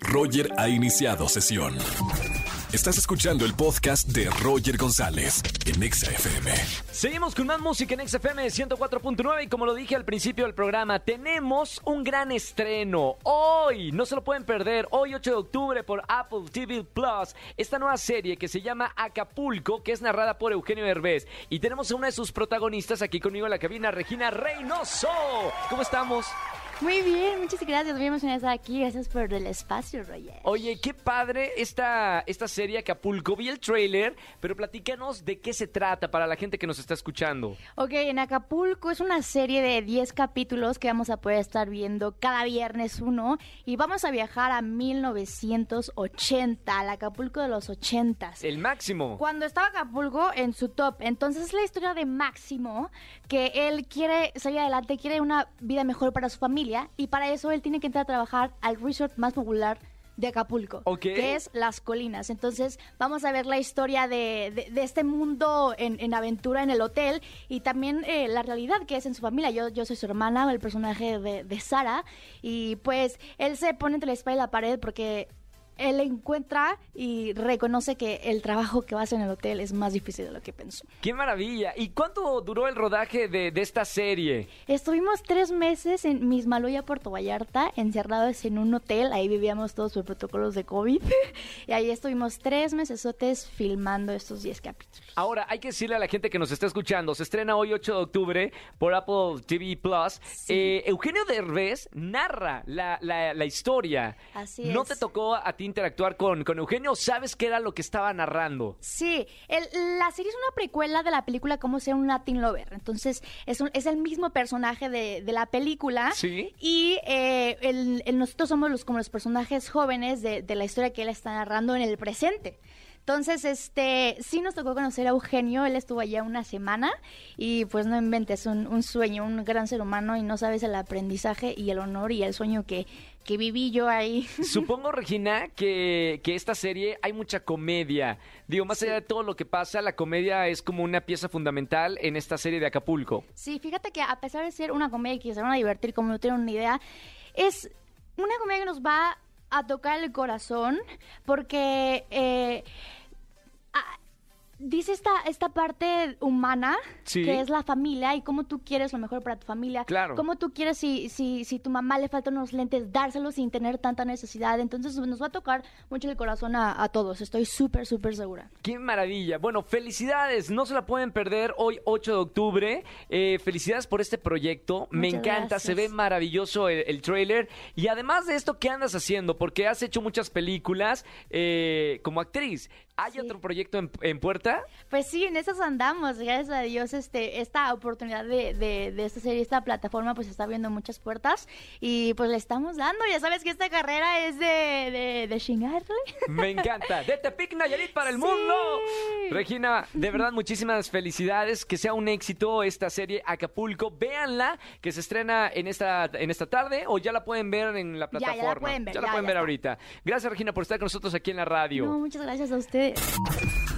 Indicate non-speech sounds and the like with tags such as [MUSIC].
Roger ha iniciado sesión. Estás escuchando el podcast de Roger González en Exa FM. Seguimos con más música en XFM 104.9 y como lo dije al principio del programa, tenemos un gran estreno. Hoy, no se lo pueden perder, hoy 8 de octubre por Apple TV Plus, esta nueva serie que se llama Acapulco, que es narrada por Eugenio Derbez. Y tenemos a una de sus protagonistas aquí conmigo en la cabina, Regina Reynoso. ¿Cómo estamos? Muy bien, muchas gracias. Muy emocionada estar aquí. Gracias por el espacio, Roger. Oye, qué padre esta, esta serie Acapulco. Vi el trailer, pero platícanos de qué se trata para la gente que nos está escuchando. Ok, en Acapulco es una serie de 10 capítulos que vamos a poder estar viendo cada viernes uno y vamos a viajar a 1980, al Acapulco de los 80. El máximo. Cuando estaba Acapulco en su top. Entonces es la historia de Máximo, que él quiere salir adelante, quiere una vida mejor para su familia y para eso él tiene que entrar a trabajar al resort más popular de Acapulco, Ok. que es Las Colinas. Entonces vamos a ver la historia de, de- de este mundo en, en aventura en el hotel y también eh, la realidad que es en su familia. Yo, yo soy su hermana, el personaje de, de Sara, y pues él se pone entre la espalda y la pared porque él encuentra y reconoce que el trabajo que va a hacer en el hotel es más difícil de lo que pensó. ¡Qué maravilla! ¿Y cuánto duró el rodaje de, de esta serie? Estuvimos tres meses en Mismaloya, Puerto Vallarta, encerrados en un hotel. Ahí vivíamos todos por protocolos de COVID. [LAUGHS] y ahí estuvimos tres mesesotes filmando estos 10 capítulos. Ahora, hay que decirle a la gente que nos está escuchando, se estrena hoy 8 de octubre por Apple TV Plus. Eh, Eugenio Derbez narra la, la- la historia. Así ¿No es. te tocó a ti interactuar con, con Eugenio? ¿Sabes qué era lo que estaba narrando? Sí, el- la serie es una precuela de la película Cómo ser un Latin Lover. Entonces, es, un- es el mismo personaje de, de la película. Sí. Y eh, el- el- nosotros somos los, como los personajes jóvenes de, de la historia que él está narrando en el presente. Entonces, este, sí nos tocó conocer a Eugenio, él estuvo allá una semana y pues no inventes, un, un sueño, un gran ser humano y no sabes el aprendizaje y el honor y el sueño que, que viví yo ahí. [LAUGHS] Supongo, Regina, que, que esta serie hay mucha comedia. Digo, más allá de todo lo que pasa, la comedia es como una pieza fundamental en esta serie de Acapulco. Sí, fíjate que a pesar de ser una comedia que se van a divertir, como no tienen una idea, es una comedia que nos va a tocar el corazón porque eh, esta, esta parte humana Sí. que es la familia y cómo tú quieres lo mejor para tu familia. Claro. Cómo tú quieres, si, si, si tu mamá le faltan unos lentes, dárselos sin tener tanta necesidad. Entonces nos va a tocar mucho el corazón a, a todos. Estoy súper, súper segura. ¡Qué maravilla! Bueno, felicidades, no se la pueden perder hoy 8 de octubre. Eh, felicidades por este proyecto, me encanta, se ve maravilloso el, el trailer. Y además de esto, ¿qué andas haciendo? Porque has hecho muchas películas eh, como actriz. ¿Hay Sí. otro proyecto en, en puerta? Pues sí, en esas andamos, gracias a Dios, este, esta oportunidad de, de, de esta serie, esta plataforma, pues está abriendo muchas puertas y pues le estamos dando, ya sabes que esta carrera es de, de, de chingarle. Me encanta. De Tepic Nayarit para el Sí. mundo. Regina, de verdad, muchísimas felicidades. Que sea un éxito esta serie Acapulco. Véanla, que se estrena en esta, en esta tarde o ya la pueden ver en la Ya, ya la plataforma. pueden ver, Ya la ya, pueden ver ahorita. Gracias, Regina, por estar con nosotros aquí en la radio. No, muchas gracias a ustedes.